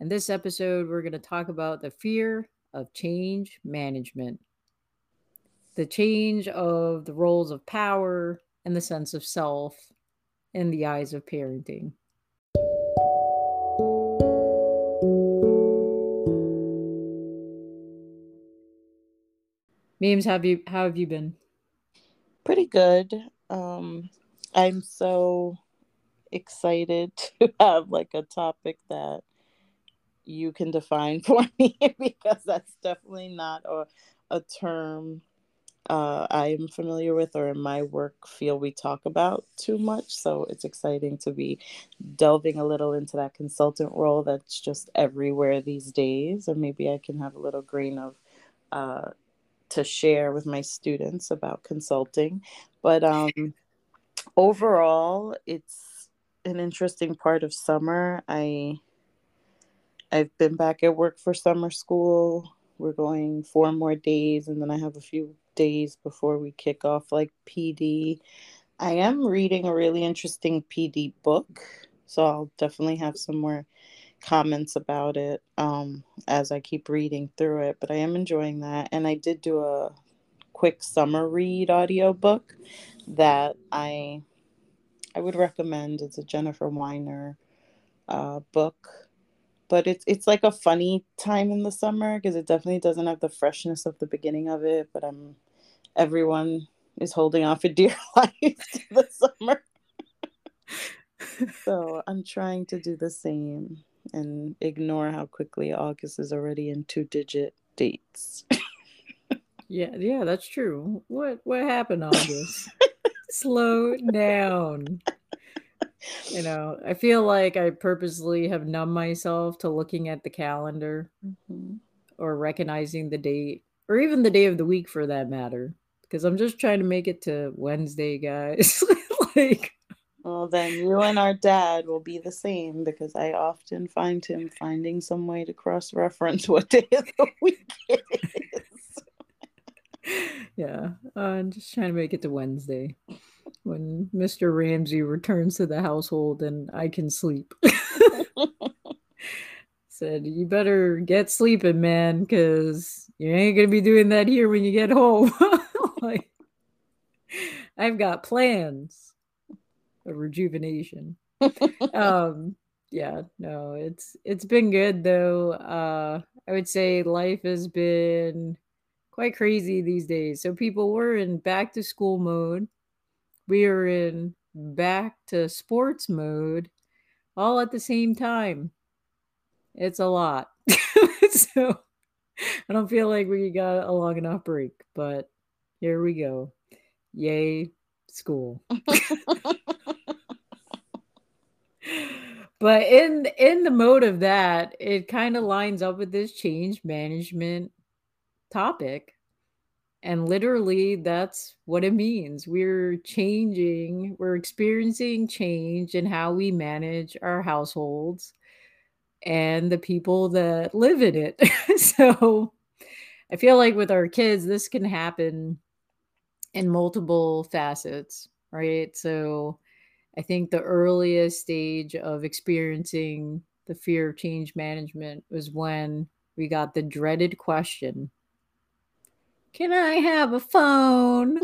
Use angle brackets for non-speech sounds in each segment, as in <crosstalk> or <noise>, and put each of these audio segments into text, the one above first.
And this episode, we're going to talk about the fear of change management, the change of the roles of power and the sense of self in the eyes of parenting. Memes, have you how have you been? Pretty good. Um, I'm so excited <laughs> to have like a topic that you can define <laughs> for me because that's definitely not a, a term uh, I'm familiar with or in my work field we talk about too much. So it's exciting to be delving a little into that consultant role that's just everywhere these days. And maybe I can have a little grain of uh, to share with my students about consulting. But um, overall, it's an interesting part of summer. I I've been back at work for summer school. We're going four more days, and then I have a few days before we kick off like PD. I am reading a really interesting PD book, so I'll definitely have some more comments about it um, as I keep reading through it. But I am enjoying that, and I did do a quick summer read audiobook that I I would recommend. It's a Jennifer Weiner uh, book but it's it's like a funny time in the summer because it definitely doesn't have the freshness of the beginning of it but i'm everyone is holding on for dear <laughs> life to the summer. So i'm trying to do the same and ignore how quickly august is already in two digit dates. <laughs> Yeah yeah that's true. What what happened august? Slow down you know, I feel like I purposely have numbed myself to looking at the calendar mm-hmm. or recognizing the date or even the day of the week for that matter. Because I'm just trying to make it to Wednesday, guys. <laughs> like, well, then you and our dad will be the same because I often find him finding some way to cross reference <laughs> what day of the <laughs> week it is. yeah, I'm just trying to make it to Wednesday when Mr. Ramsey returns to the household and I can sleep. <laughs> Said, You better get sleeping, man, because you ain't going to be doing that here when you get home. <laughs> like, I've got plans of rejuvenation. um, yeah, no, it's it's been good though. Uh, I would say life has been quite crazy these days. So people were in back to school mode we are in back to sports mode all at the same time. It's a lot. <laughs> so I don't feel like we got a long enough break, but here we go. Yay, school. <laughs> <laughs> but in in the mode of that, it kind of lines up with this change management topic and literally, that's what it means. We're changing, we're experiencing change in how we manage our households and the people that live in it. <laughs> so I feel like with our kids, this can happen in multiple facets, right? So I think the earliest stage of experiencing the fear of change management was when we got the dreaded question can I have a phone?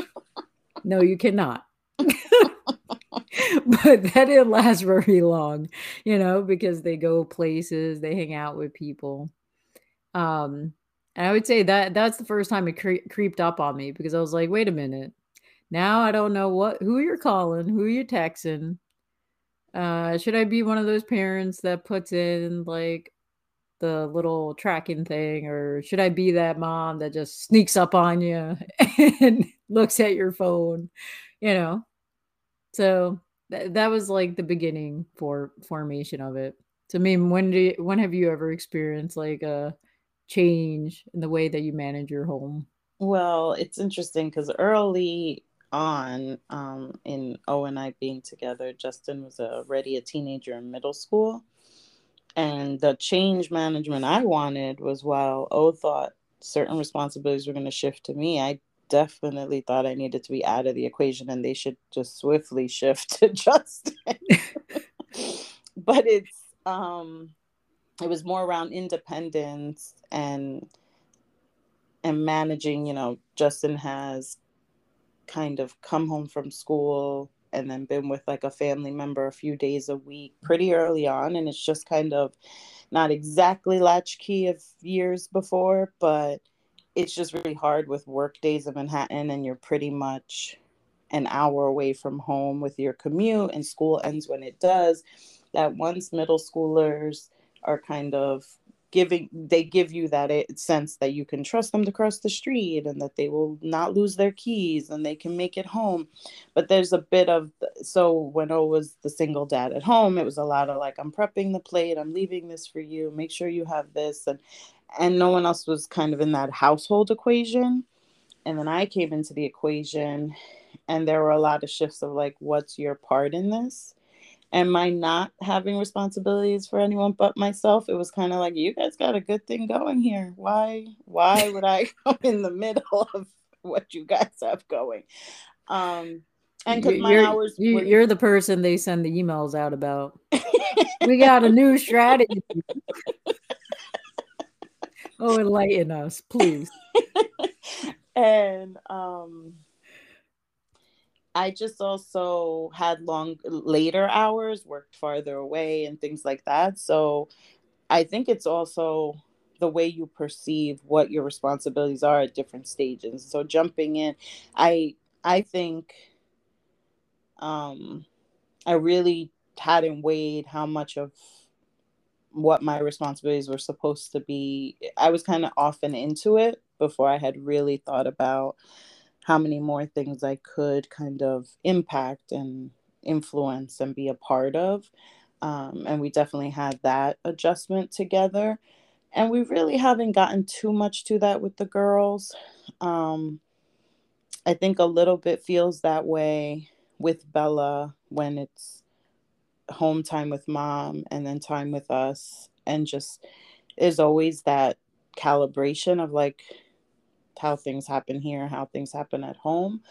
<laughs> no, you cannot. <laughs> but that didn't last very long, you know, because they go places, they hang out with people. Um, and I would say that that's the first time it cre- creeped up on me because I was like, wait a minute. Now I don't know what who you're calling, who you're texting. Uh, should I be one of those parents that puts in like the little tracking thing or should i be that mom that just sneaks up on you <laughs> and looks at your phone you know so th- that was like the beginning for formation of it So, I mean, when do you, when have you ever experienced like a change in the way that you manage your home? Well, it's interesting because early on um, in O and I being together, Justin was already a teenager in middle school. And the change management I wanted was while O thought certain responsibilities were going to shift to me, I definitely thought I needed to be out of the equation and they should just swiftly shift <laughs> to Justin. <laughs> but it's um it was more around independence and and managing, you know, Justin has kind of come home from school and then been with like a family member a few days a week pretty early on and it's just kind of not exactly latchkey of years before but it's just really hard with work days in manhattan and you're pretty much an hour away from home with your commute and school ends when it does. That once middle schoolers are kind of giving they give you that eh, sense that you can trust them to cross the street and that they will not lose their keys and they can make it home. But there's a bit of so when i was the single dad at home it was a lot of like i'm prepping the plate i'm leaving this for you make sure you have this and and no one else was kind of in that household equation. And then i came into the equation and there were a lot of shifts of like what's your part in this and my not having responsibilities for anyone but myself? It was kind of like you guys got a good thing going here. Why why <laughs> would i come in the middle <laughs> of what you guys have going? Um and because my hours you, were... you're the person they send the emails out about. <laughs> We got a new strategy. Oh enlighten us please. And um I just also had long later hours, worked farther away and things like that. So I think it's also the way you perceive what your responsibilities are at different stages. So jumping in, I I think um I really hadn't weighed how much of what my responsibilities were supposed to be. I was kind of often into it before I had really thought about how many more things I could kind of impact and influence and be a part of. Um, and we definitely had that adjustment together. And we really haven't gotten too much to that with the girls. Um, I think a little bit feels that way with Bella when it's home time with mom and then time with us. And just there's always that calibration of like, how things happen here, how things happen at home.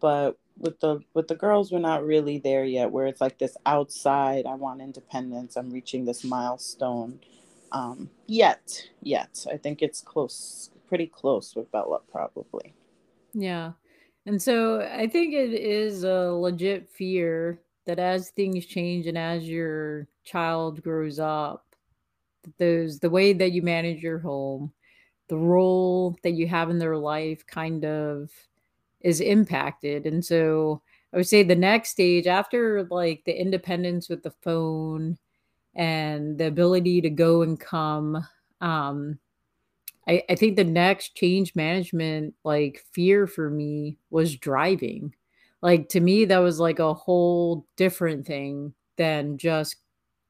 But with the with the girls, we're not really there yet. Where it's like this outside. I want independence. I'm reaching this milestone. Um, yet, yet, I think it's close, pretty close with Bella, probably. Yeah, and so I think it is a legit fear that as things change and as your child grows up, those the way that you manage your home the role that you have in their life kind of is impacted. And so I would say the next stage after like the independence with the phone and the ability to go and come, um, I, I think the next change management like fear for me was driving. Like to me, that was like a whole different thing than just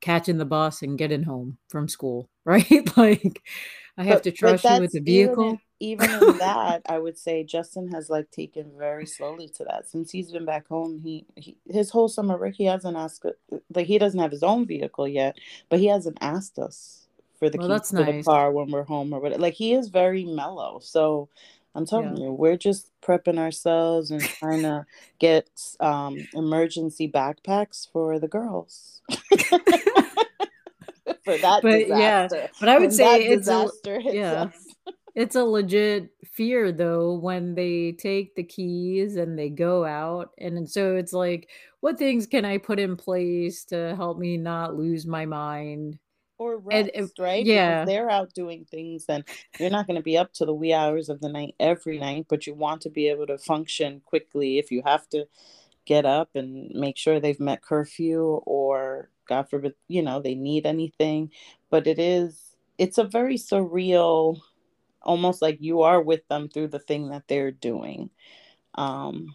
catching the bus and getting home from school, <laughs> right? like I have but, to trust you with the vehicle. Even even in <laughs> that, I would say Justin has like taken very slowly to that. Since he's been back home, he, he his whole summer break, he hasn't asked like he doesn't have his own vehicle yet, but he hasn't asked us for the well, keys to nice. the car when we're home or whatever. Like he is very mellow. So I'm telling yeah. you, we're just prepping ourselves and trying to get um, emergency backpacks for the girls. <laughs> <laughs> for that but disaster. yeah but i would when say it's a, <laughs> yeah it's a legit fear though when they take the keys and they go out and so it's like what things can i put in place to help me not lose my mind or rest, and, right? Yeah, because they're out doing things, and you're not going to be up to the wee hours of the night every night, but you want to be able to function quickly if you have to get up and make sure they've met curfew or God forbid, you know, they need anything. But it is, it's a very surreal, almost like you are with them through the thing that they're doing. Um,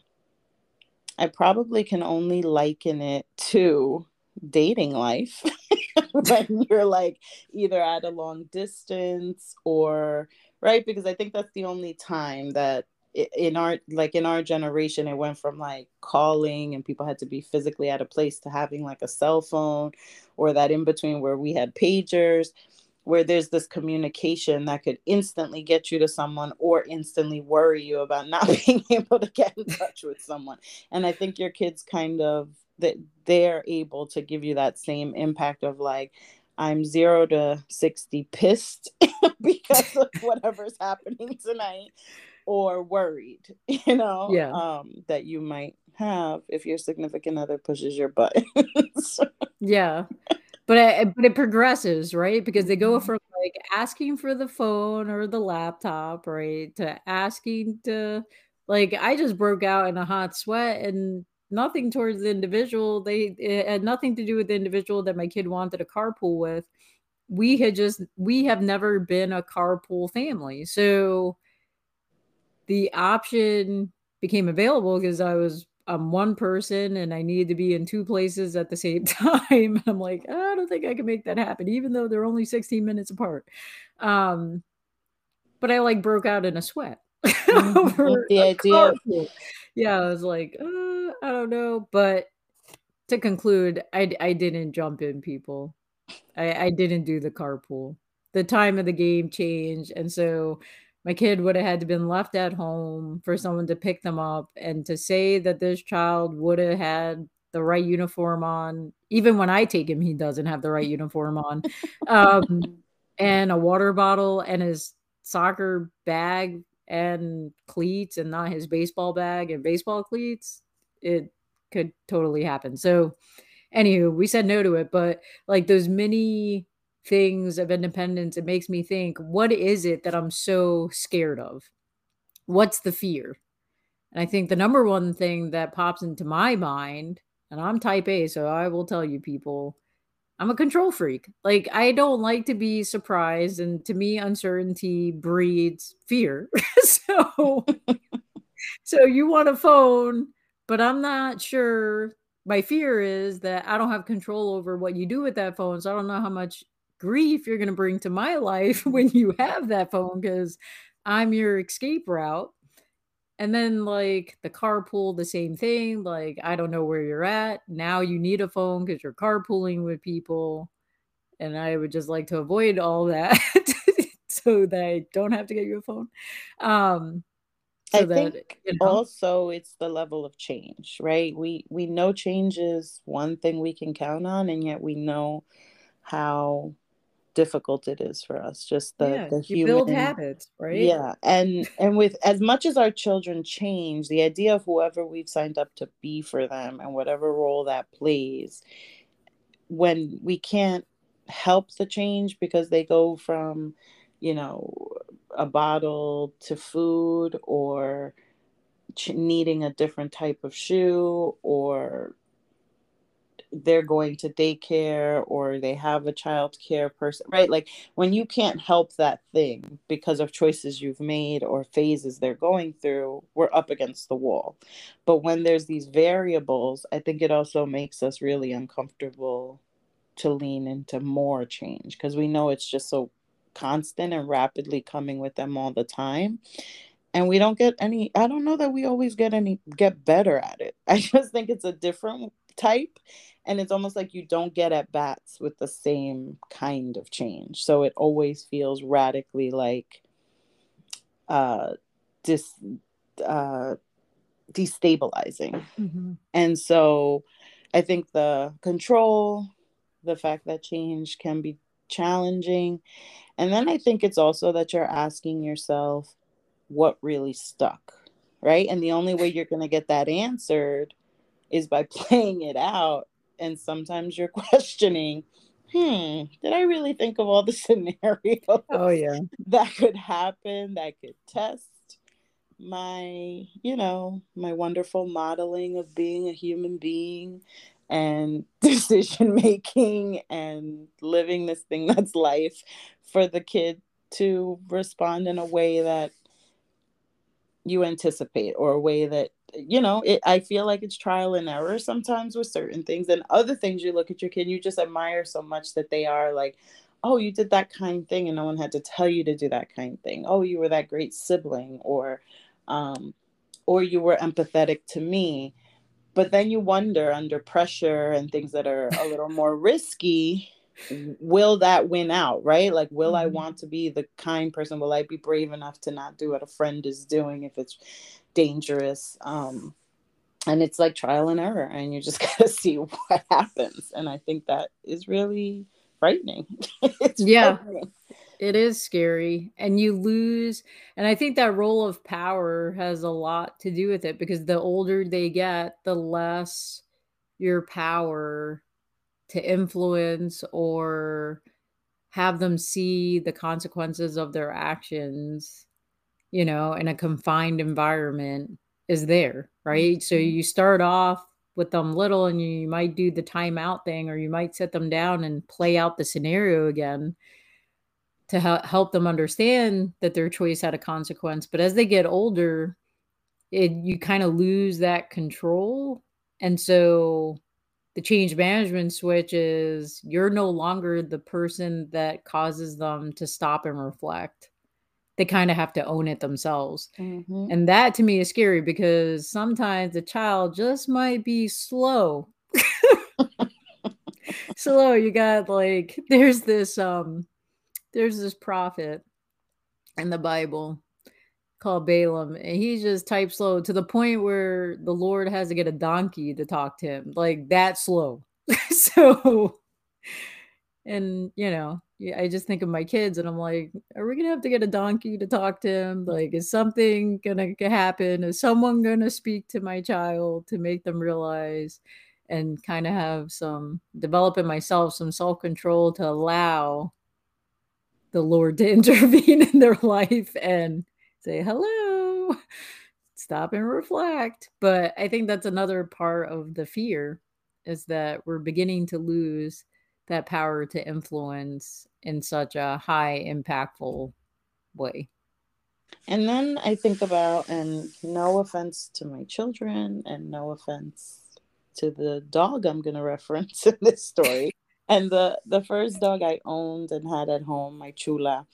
I probably can only liken it to dating life. <laughs> when you're like either at a long distance or right because i think that's the only time that in our like in our generation it went from like calling and people had to be physically at a place to having like a cell phone or that in between where we had pagers where there's this communication that could instantly get you to someone or instantly worry you about <laughs> not being able to get in touch with someone. And i think your kids kind of that they're able to give you that same impact of like i'm 0 to 60 pissed <laughs> because of whatever's happening tonight or worried <laughs> you know yeah. um that you might have if your significant other pushes your buttons <laughs> yeah but it, but it progresses, right? Because they go Mm-hmm. from like asking for the phone or the laptop, right, to asking to like I just broke out in a hot sweat and nothing towards the individual. They it had nothing to do with the individual that my kid wanted a carpool with. We had just we have never been a carpool family. So the option became available because I was I'm one person and I needed to be in two places at the same <laughs> time. I'm like, I don't think I can make that happen, even though they're only 16 minutes apart. Um, but I like broke out in a sweat <laughs> mm-hmm. over the idea. Yeah, I was like, uh, I don't know. But to conclude, I, I didn't jump in, people. I, I didn't do the carpool. The time of the game changed. And so my kid would have had to been left at home for someone to pick them up and to say that this child would have had the right uniform on even when i take him he doesn't have the right uniform on um, and a water bottle and his soccer bag and cleats and not his baseball bag and baseball cleats it could totally happen. So anywho we said no to it but like those mini things of independence, it makes me think, what is it that I'm so scared of? What's the fear? And I think the number one thing that pops into my mind, and I'm type A, so I will tell you people, I'm a control freak. Like I don't like to be surprised, and to me, uncertainty breeds fear. <laughs> so, so you want a phone, but I'm not sure. My fear is that I don't have control over what you do with that phone, so I don't know how much grief you're going to bring to my life <laughs> when you have that phone because I'm your escape route. And then, like the carpool, the same thing. Like, I don't know where you're at. Now you need a phone because you're carpooling with people. And I would just like to avoid all that <laughs> so that I don't have to get you a phone. Um, so I that, think you know, also it's the level of change, right? We we know change is one thing we can count on, and yet we know how difficult it is for us just the yeah, the human build habits right? Yeah and and with as much as our children change the idea of whoever we've signed up to be for them and whatever role that plays when we can't help the change because they go from you know a bottle to food or ch- needing a different type of shoe or they're going to daycare or they have a child care person, right? Like when you can't help that thing because of choices you've made or phases they're going through, we're up against the wall. But when there's these variables, I think it also makes us really uncomfortable to lean into more change because we know it's just so constant and rapidly coming with them all the time and we don't get any i don't know that we always get any get better at it <laughs> i just think it's a different type and it's almost like you don't get at bats with the same kind of change. So it always feels radically like uh dis uh destabilizing. Mm-hmm. and so i think the control the fact that change can be challenging and then i think it's also that you're asking yourself what really stuck right? And the only way you're going to get that answered is by <laughs> playing it out and sometimes you're questioning hmm did i really think of all the <laughs> scenarios oh yeah. that could happen that could test my you know my wonderful modeling of being a human being and <laughs> decision making and living this thing that's life for the kid to respond in a way that you anticipate or a way that you know it, i feel like it's trial and error sometimes with certain things and other things you look at your kid you just admire so much that they are like oh you did that kind thing and no one had to tell you to do that kind thing. Oh you were that great sibling or um or you were empathetic to me. But then you wonder under pressure and things that are a little <laughs> more risky will that win out right? Like will mm-hmm. i want to be the kind person? Will i be brave enough to not do what a friend is doing if it's dangerous um and it's like trial and error and you just <laughs> gotta see what happens and i think that is really frightening. <laughs> It's yeah. frightening. it is scary and you lose and i think that role of power has a lot to do with it because the older they get the less your power to influence or have them see the consequences of their actions, you know, in a confined environment is there, right? Mm-hmm. So you start off with them little and you might do the timeout thing or you might set them down and play out the scenario again to help them understand that their choice had a consequence. But as they get older, it you kind of lose that control. And so the change management switch is you're no longer the person that causes them to stop and reflect. They kind of have to own it themselves. Mm-hmm. And that to me is scary because sometimes the child just might be slow. <laughs> slow. You got like, there's this, um, there's this prophet in the Bible called Balaam, and he's just type slow to the point where the Lord has to get a donkey to talk to him, like that slow. <laughs> so, and you know, I just think of my kids, and I'm like, are we gonna have to get a donkey to talk to him? Like, is something gonna happen? Is someone gonna speak to my child to make them realize? And kind of have some develop in myself some self control to allow the Lord to <laughs> intervene in their life and say hello, stop and reflect. But I think that's another part of the fear is that we're beginning to lose that power to influence in such a high impactful way. And then I think about, and no offense to my children, and no offense to the dog I'm going to reference <laughs> in this story. and the the first dog I owned and had at home, my Chula,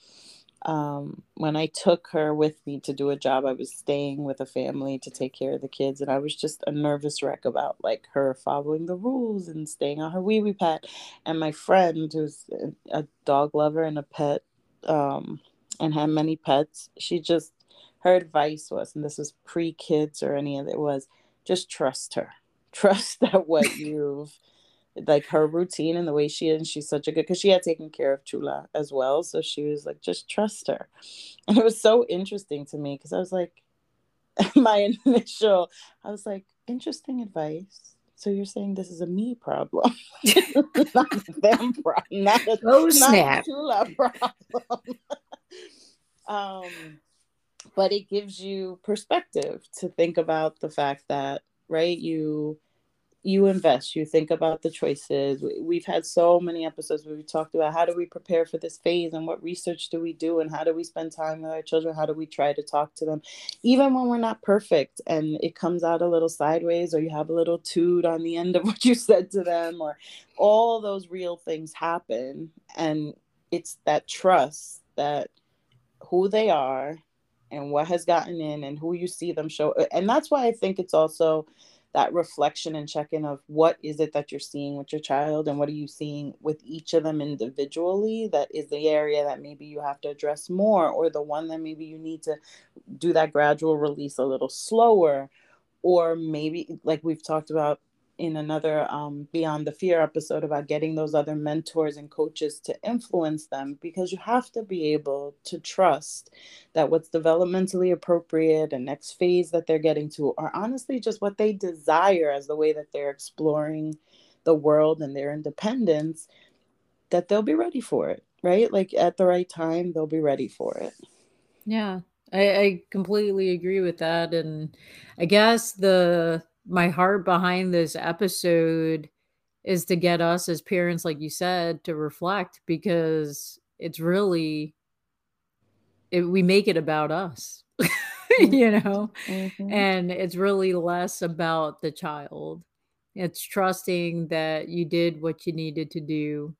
um, when I took her with me to do a job, I was staying with a family to take care of the kids, and I was just a nervous wreck about like her following the rules and staying on her wee wee pad. And my friend, who's a dog lover and a pet, um, and had many pets, she just her advice was, and this was pre kids or any of it was, just trust her, <laughs> trust that what <laughs> you've like her routine and the way she is. And she's such a good because she had taken care of Chula as well. So she was like, just trust her. <laughs> And it was so interesting to me because I was like, <laughs> my initial, I was like, interesting advice. So you're saying this is a me problem, <laughs> not them problem, not a, oh, not Chula problem. um, but it gives you perspective to think about the fact that right you you invest you think about the choices. We've had so many episodes where we talked about how do we prepare for this phase and what research do we do and how do we spend time with our children? How do we try to talk to them? Even when we're not perfect and it comes out a little sideways or you have a little toot on the end of <laughs> what you said to them or all those real things happen and it's that trust that who they are and what has gotten in and who you see them show. And that's why i think it's also that reflection and check in of what is it that you're seeing with your child and what are you seeing with each of them individually that is the area that maybe you have to address more or the one that maybe you need to do that gradual release a little slower or maybe like we've talked about in another um, Beyond the Fear episode about getting those other mentors and coaches to influence them because you have to be able to trust that what's developmentally appropriate and next phase that they're getting to are honestly just what they desire as the way that they're exploring the world and their independence, that they'll be ready for it, right? Like at the right time, they'll be ready for it. Yeah. I, I completely agree with that. And I guess the my heart behind this episode is to get us as parents like you said to reflect because it's really it, we make it about us <laughs> you know? Mm-hmm. And it's really less about the child. It's trusting that you did what you needed to do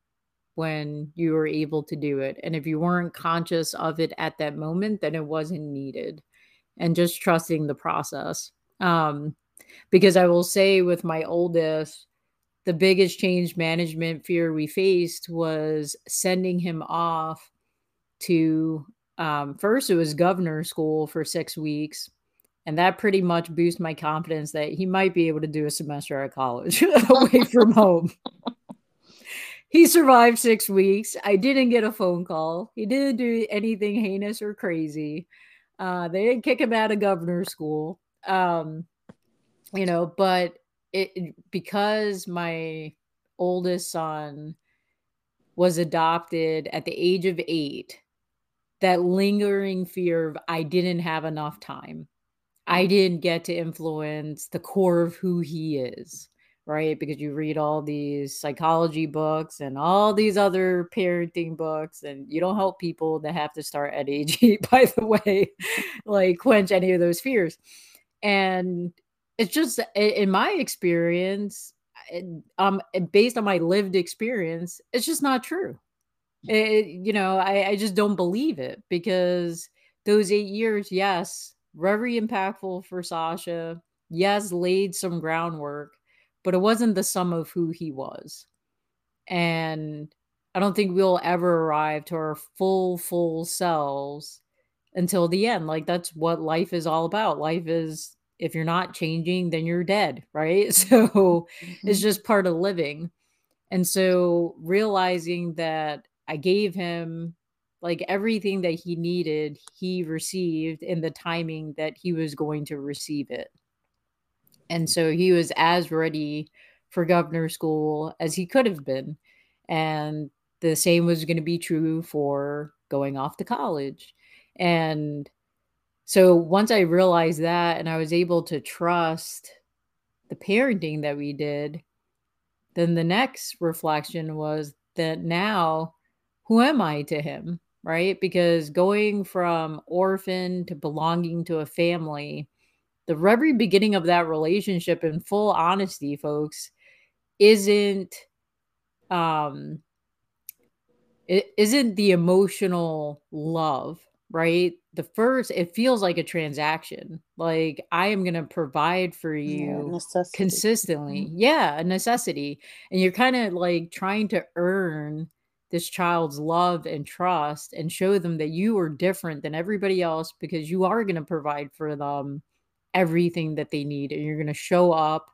when you were able to do it. And if you weren't conscious of it at that moment, then it wasn't needed. And just trusting the process. Um, because I will say with my oldest, the biggest change management fear we faced was sending him off to um, first it was governor school for six weeks and that pretty much boosted my confidence that he might be able to do a semester at college <laughs> away from <laughs> home. He survived six weeks. I didn't get a phone call. He didn't do anything heinous or crazy. Uh, they didn't kick him out of governor school. Um, you know but it because my oldest son was adopted at the age of eight that lingering fear of I didn't have enough time. I didn't get to influence the core of who he is, right? Because you read all these psychology books and all these other parenting books, and you don't help people that have to start at age <laughs> eight, by the way, like quench any of those fears. And it's just, in my experience, um, based on my lived experience, it's just not true. It, you know, I, I just don't believe it because those eight years, yes, very impactful for Sasha. Yes, laid some groundwork, but it wasn't the sum of who he was. And I don't think we'll ever arrive to our full, full selves until the end. Like that's what life is all about. Life is if you're not changing, then you're dead, right? <laughs> So mm-hmm. it's just part of living. And so realizing that I gave him like everything that he needed, he received in the timing that he was going to receive it. And so he was as ready for governor school as he could have been. And the same was going to be true for going off to college. And so once I realized that and I was able to trust the parenting that we did, then the next reflection was that now who am I to him? Right? Because going from orphan to belonging to a family, the very beginning of that relationship, in full honesty, folks, isn't um it isn't the emotional love right? The first it feels like a transaction. Like i am going to provide for you yeah, consistently. Mm-hmm. yeah a necessity. And you're kind of like trying to earn this child's love and trust and show them that you are different than everybody else because you are going to provide for them everything that they need and you're going to show up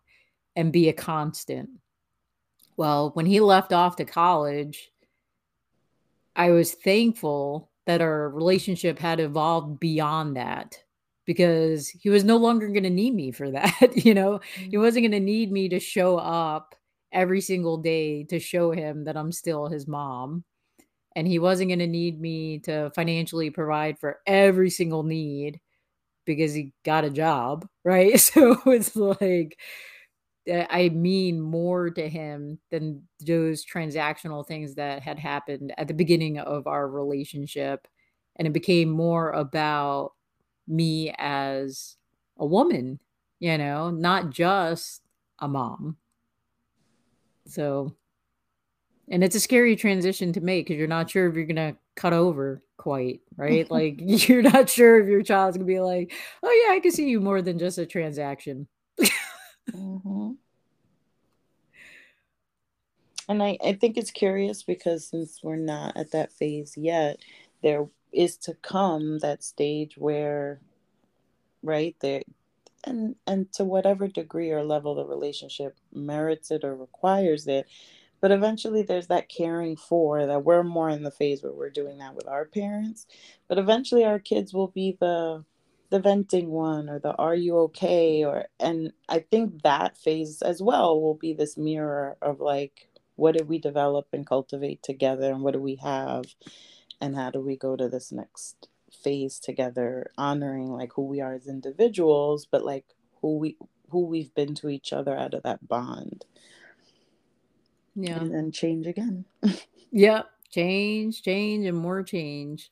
and be a constant. Well, when he left off to college, I was thankful that our relationship had evolved beyond that because he was no longer going to need me for <laughs> that. you know, he mm-hmm. wasn't going to need me to show up every single day to show him that I'm still his mom. And he wasn't going to need me to financially provide for every single need because he got a job, right? <laughs> So it's like, I mean more to him than those transactional things that had happened at the beginning of our relationship. And it became more about me as a woman, you know, not just a mom. So, and it's a scary transition to make because you're not sure if you're gonna cut over quite right. <laughs> like <laughs> you're not sure if your child's gonna be like, oh yeah, I can see you more than just a transaction. <laughs> mm-hmm. And I, I think it's curious because since we're not at that phase yet, there is to come that stage where, right, there and and to whatever degree or level the relationship merits it or requires it but eventually there's that caring for that we're more in the phase where we're doing that with our parents but eventually our kids will be the the venting one or the are you okay? or and i think that phase as well will be this mirror of like what did we develop and cultivate together and what do we have and how do we go to this next phase together honoring like who we are as individuals but like who we who we've been to each other out of that bond. Yeah. And then change again. <laughs> Yep. Change change and more change.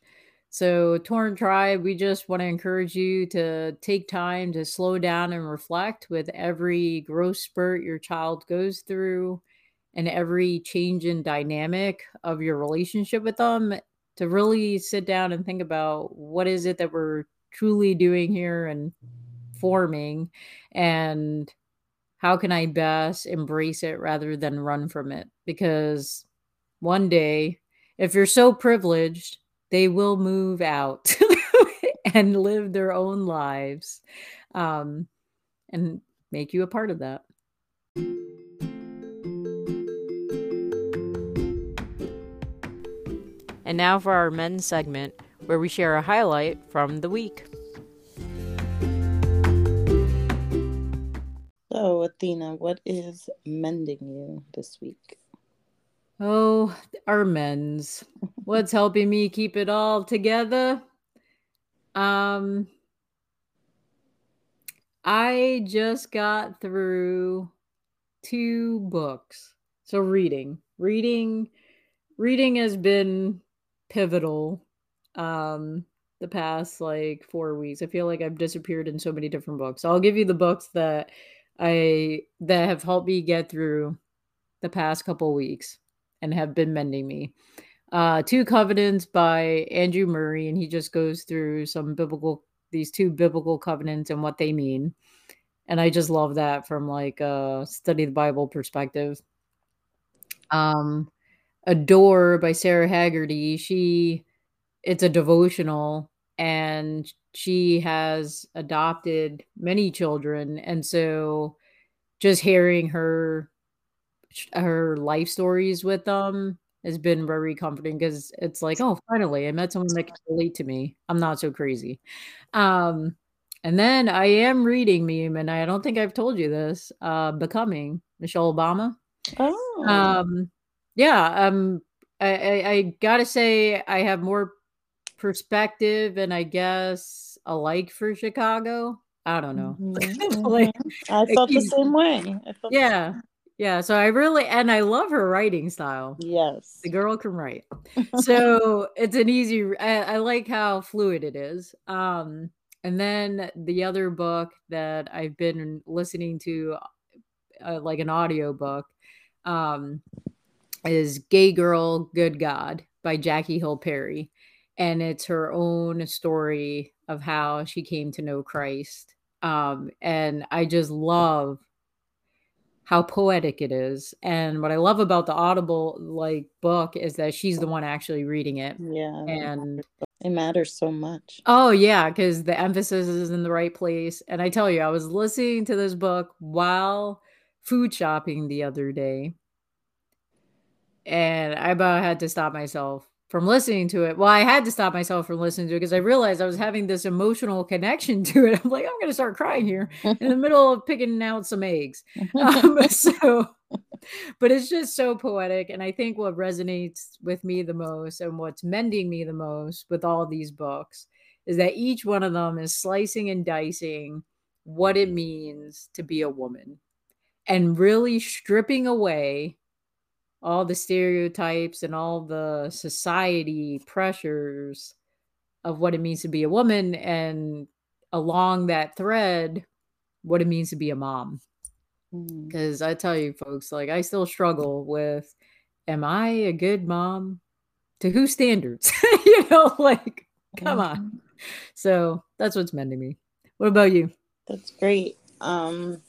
So, Torn Tribe, we just want to encourage you to take time to slow down and reflect with every growth spurt your child goes through and every change in dynamic of your relationship with them to really sit down and think about what is it that we're truly doing here and forming and how can I best embrace it rather than run from it? Because one day, if you're so privileged, they will move out <laughs> and live their own lives um, and make you a part of that. And now for our men's segment, where we share a highlight from the week. So, Athena, what is mending you this week? Oh, our men's. What's helping me keep it all together? Um, I just got through two books. So reading, reading, reading has been pivotal. Um, the past like four weeks. I feel like I've disappeared in so many different books. I'll give you the books that I that have helped me get through the past couple weeks and have been mending me. Uh, two covenants by Andrew Murray, and he just goes through some biblical these two biblical covenants and what they mean. And I just love that from like a study the Bible perspective. Um, Adore by Sara Hagerty. She it's a devotional and she has adopted many children and so just hearing her her life stories with them has been very comforting because it's like oh finally i met someone that can relate to me. I'm not so crazy. Um and then i am reading meme and i don't think i've told you this uh becoming michelle obama. Oh. Um yeah um I, I, I gotta say i have more perspective and I guess a like for Chicago. I don't know. <laughs> Mm-hmm. like, mm-hmm. I felt the same way. yeah. Yeah. So I really, and I love her writing style. Yes. The girl can write. <laughs> so it's an easy, I, I, like how fluid it is. Um, and then the other book that I've been listening to, uh, like an audio book, um, is Gay Girl, Good God by Jackie Hill Perry and it's her own story of how she came to know Christ. Um, and I just love how poetic it is. And what I love about the Audible like book is that she's the one actually reading it. Yeah. And it matters so much. Oh yeah, because the emphasis is in the right place. And I tell you, I was listening to this book while food shopping the other day. And I about had to stop myself from listening to it. Well, I had to stop myself from listening to it because I realized I was having this emotional connection <laughs> to it. I'm like, I'm going to start crying here <laughs> in the middle of picking out some eggs. <laughs> Um, so, but it's just so poetic. And I think what resonates with me the most and what's mending me the most with all these books is that each one of them is slicing and dicing what it means to be a woman and really stripping away all the stereotypes and all the society pressures of what it means to be a woman and along that thread what it means to be a mom. Because mm. i tell you folks like i still struggle with am i a good mom? To whose standards? <laughs> You know like come mm-hmm. on so that's what's mending me. What about you? That's great. Um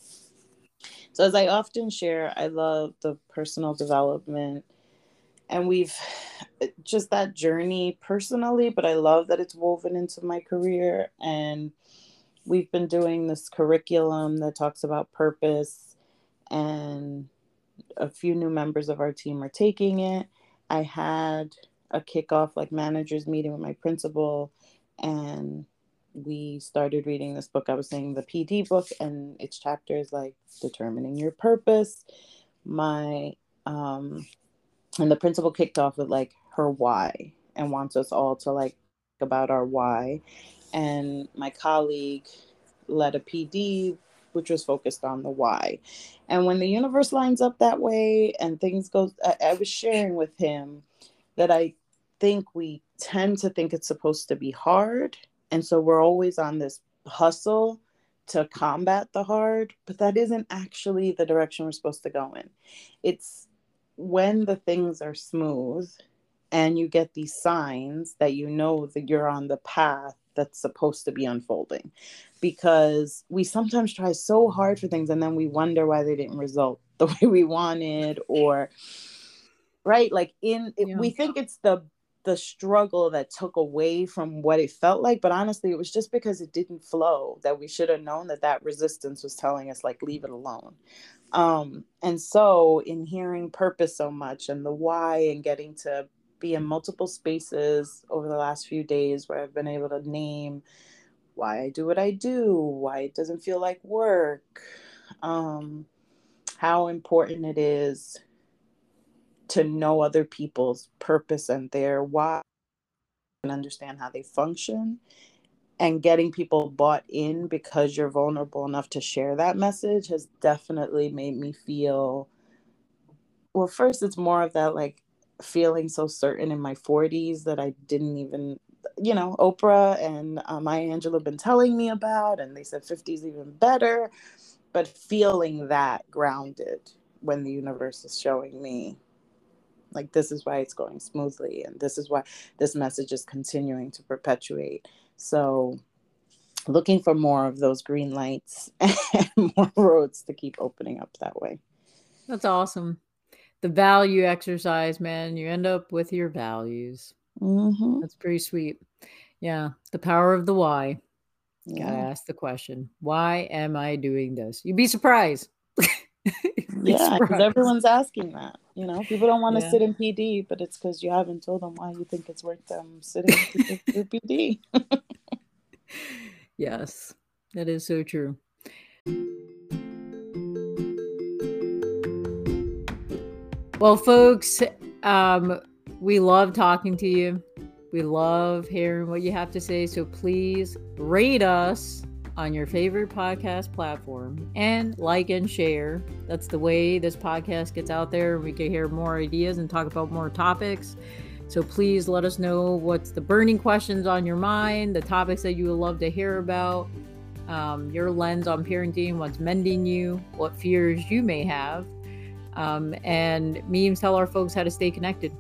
so, as I often share, I love the personal development and we've just that journey personally, but I love that it's woven into my career. And we've been doing this curriculum that talks about purpose, and a few new members of our team are taking it. I had a kickoff, like managers meeting with my principal, and we started reading this book. I was saying the PD book, and its chapters like determining your purpose. My um, and the principal kicked off with like her why and wants us all to like about our why. And my colleague led a PD which was focused on the why. And when the universe lines up that way and things go, I, I was sharing with him that I think we tend to think it's supposed to be hard. And so we're always on this hustle to combat the hard, but that isn't actually the direction we're supposed to go in. It's when the things are smooth and you get these signs that you know that you're on the path that's supposed to be unfolding because we sometimes try so hard for things and then we wonder why they didn't result <laughs> the way we wanted or right like in yeah. we think it's the the struggle that took away from what it felt like but honestly it was just because it didn't flow that we should have known that that resistance was telling us like leave it alone. Um and so in hearing purpose so much and the why and getting to be in multiple spaces over the last few days where i've been able to name why i do what i do why it doesn't feel like work um how important it is to know other people's purpose and their why and understand how they function and getting people bought in because you're vulnerable enough to share that message has definitely made me feel well first it's more of that like feeling so certain in my 40s that i didn't even you know oprah and uh, maya have been telling me about and they said 50s even better but feeling that grounded when the universe is showing me like this is why it's going smoothly and this is why this message is continuing to perpetuate. So looking for more of those green lights <laughs> and more roads to keep opening up that way. That's awesome. The value exercise man you end up with your values. Mm-hmm. that's pretty sweet. Yeah the power of the why. Yeah. gotta ask the question why am i doing this? You'd be surprised <laughs> <laughs> yeah, because everyone's asking that. You know, people don't want to yeah. sit in PD, but it's because you haven't told them why you think it's worth them sitting <laughs> in PD. <laughs> yes, that is so true. Well, folks, um, we love talking to you. We love hearing what you have to say. So please rate us on your favorite podcast platform and like and share. That's the way this podcast gets out there. We can hear more ideas and talk about more topics. So please let us know what's the burning questions on your mind, the topics that you would love to hear about, um, your lens on parenting, what's mending you, what fears you may have. Um, and memes tell our folks how to stay connected.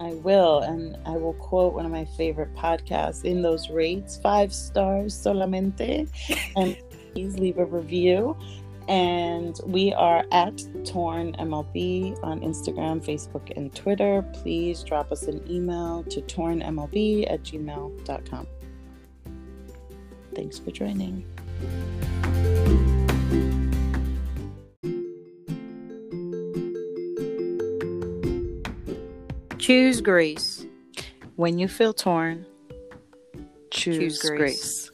I will. And I will quote one of my favorite podcasts in those rates five stars solamente. And <laughs> please leave a review. And we are at Torn MLB on Instagram, Facebook, and Twitter. Please drop us an email to tornmlb at gmail.com. Thanks for joining. Choose grace. When you feel torn, choose, choose grace. grace.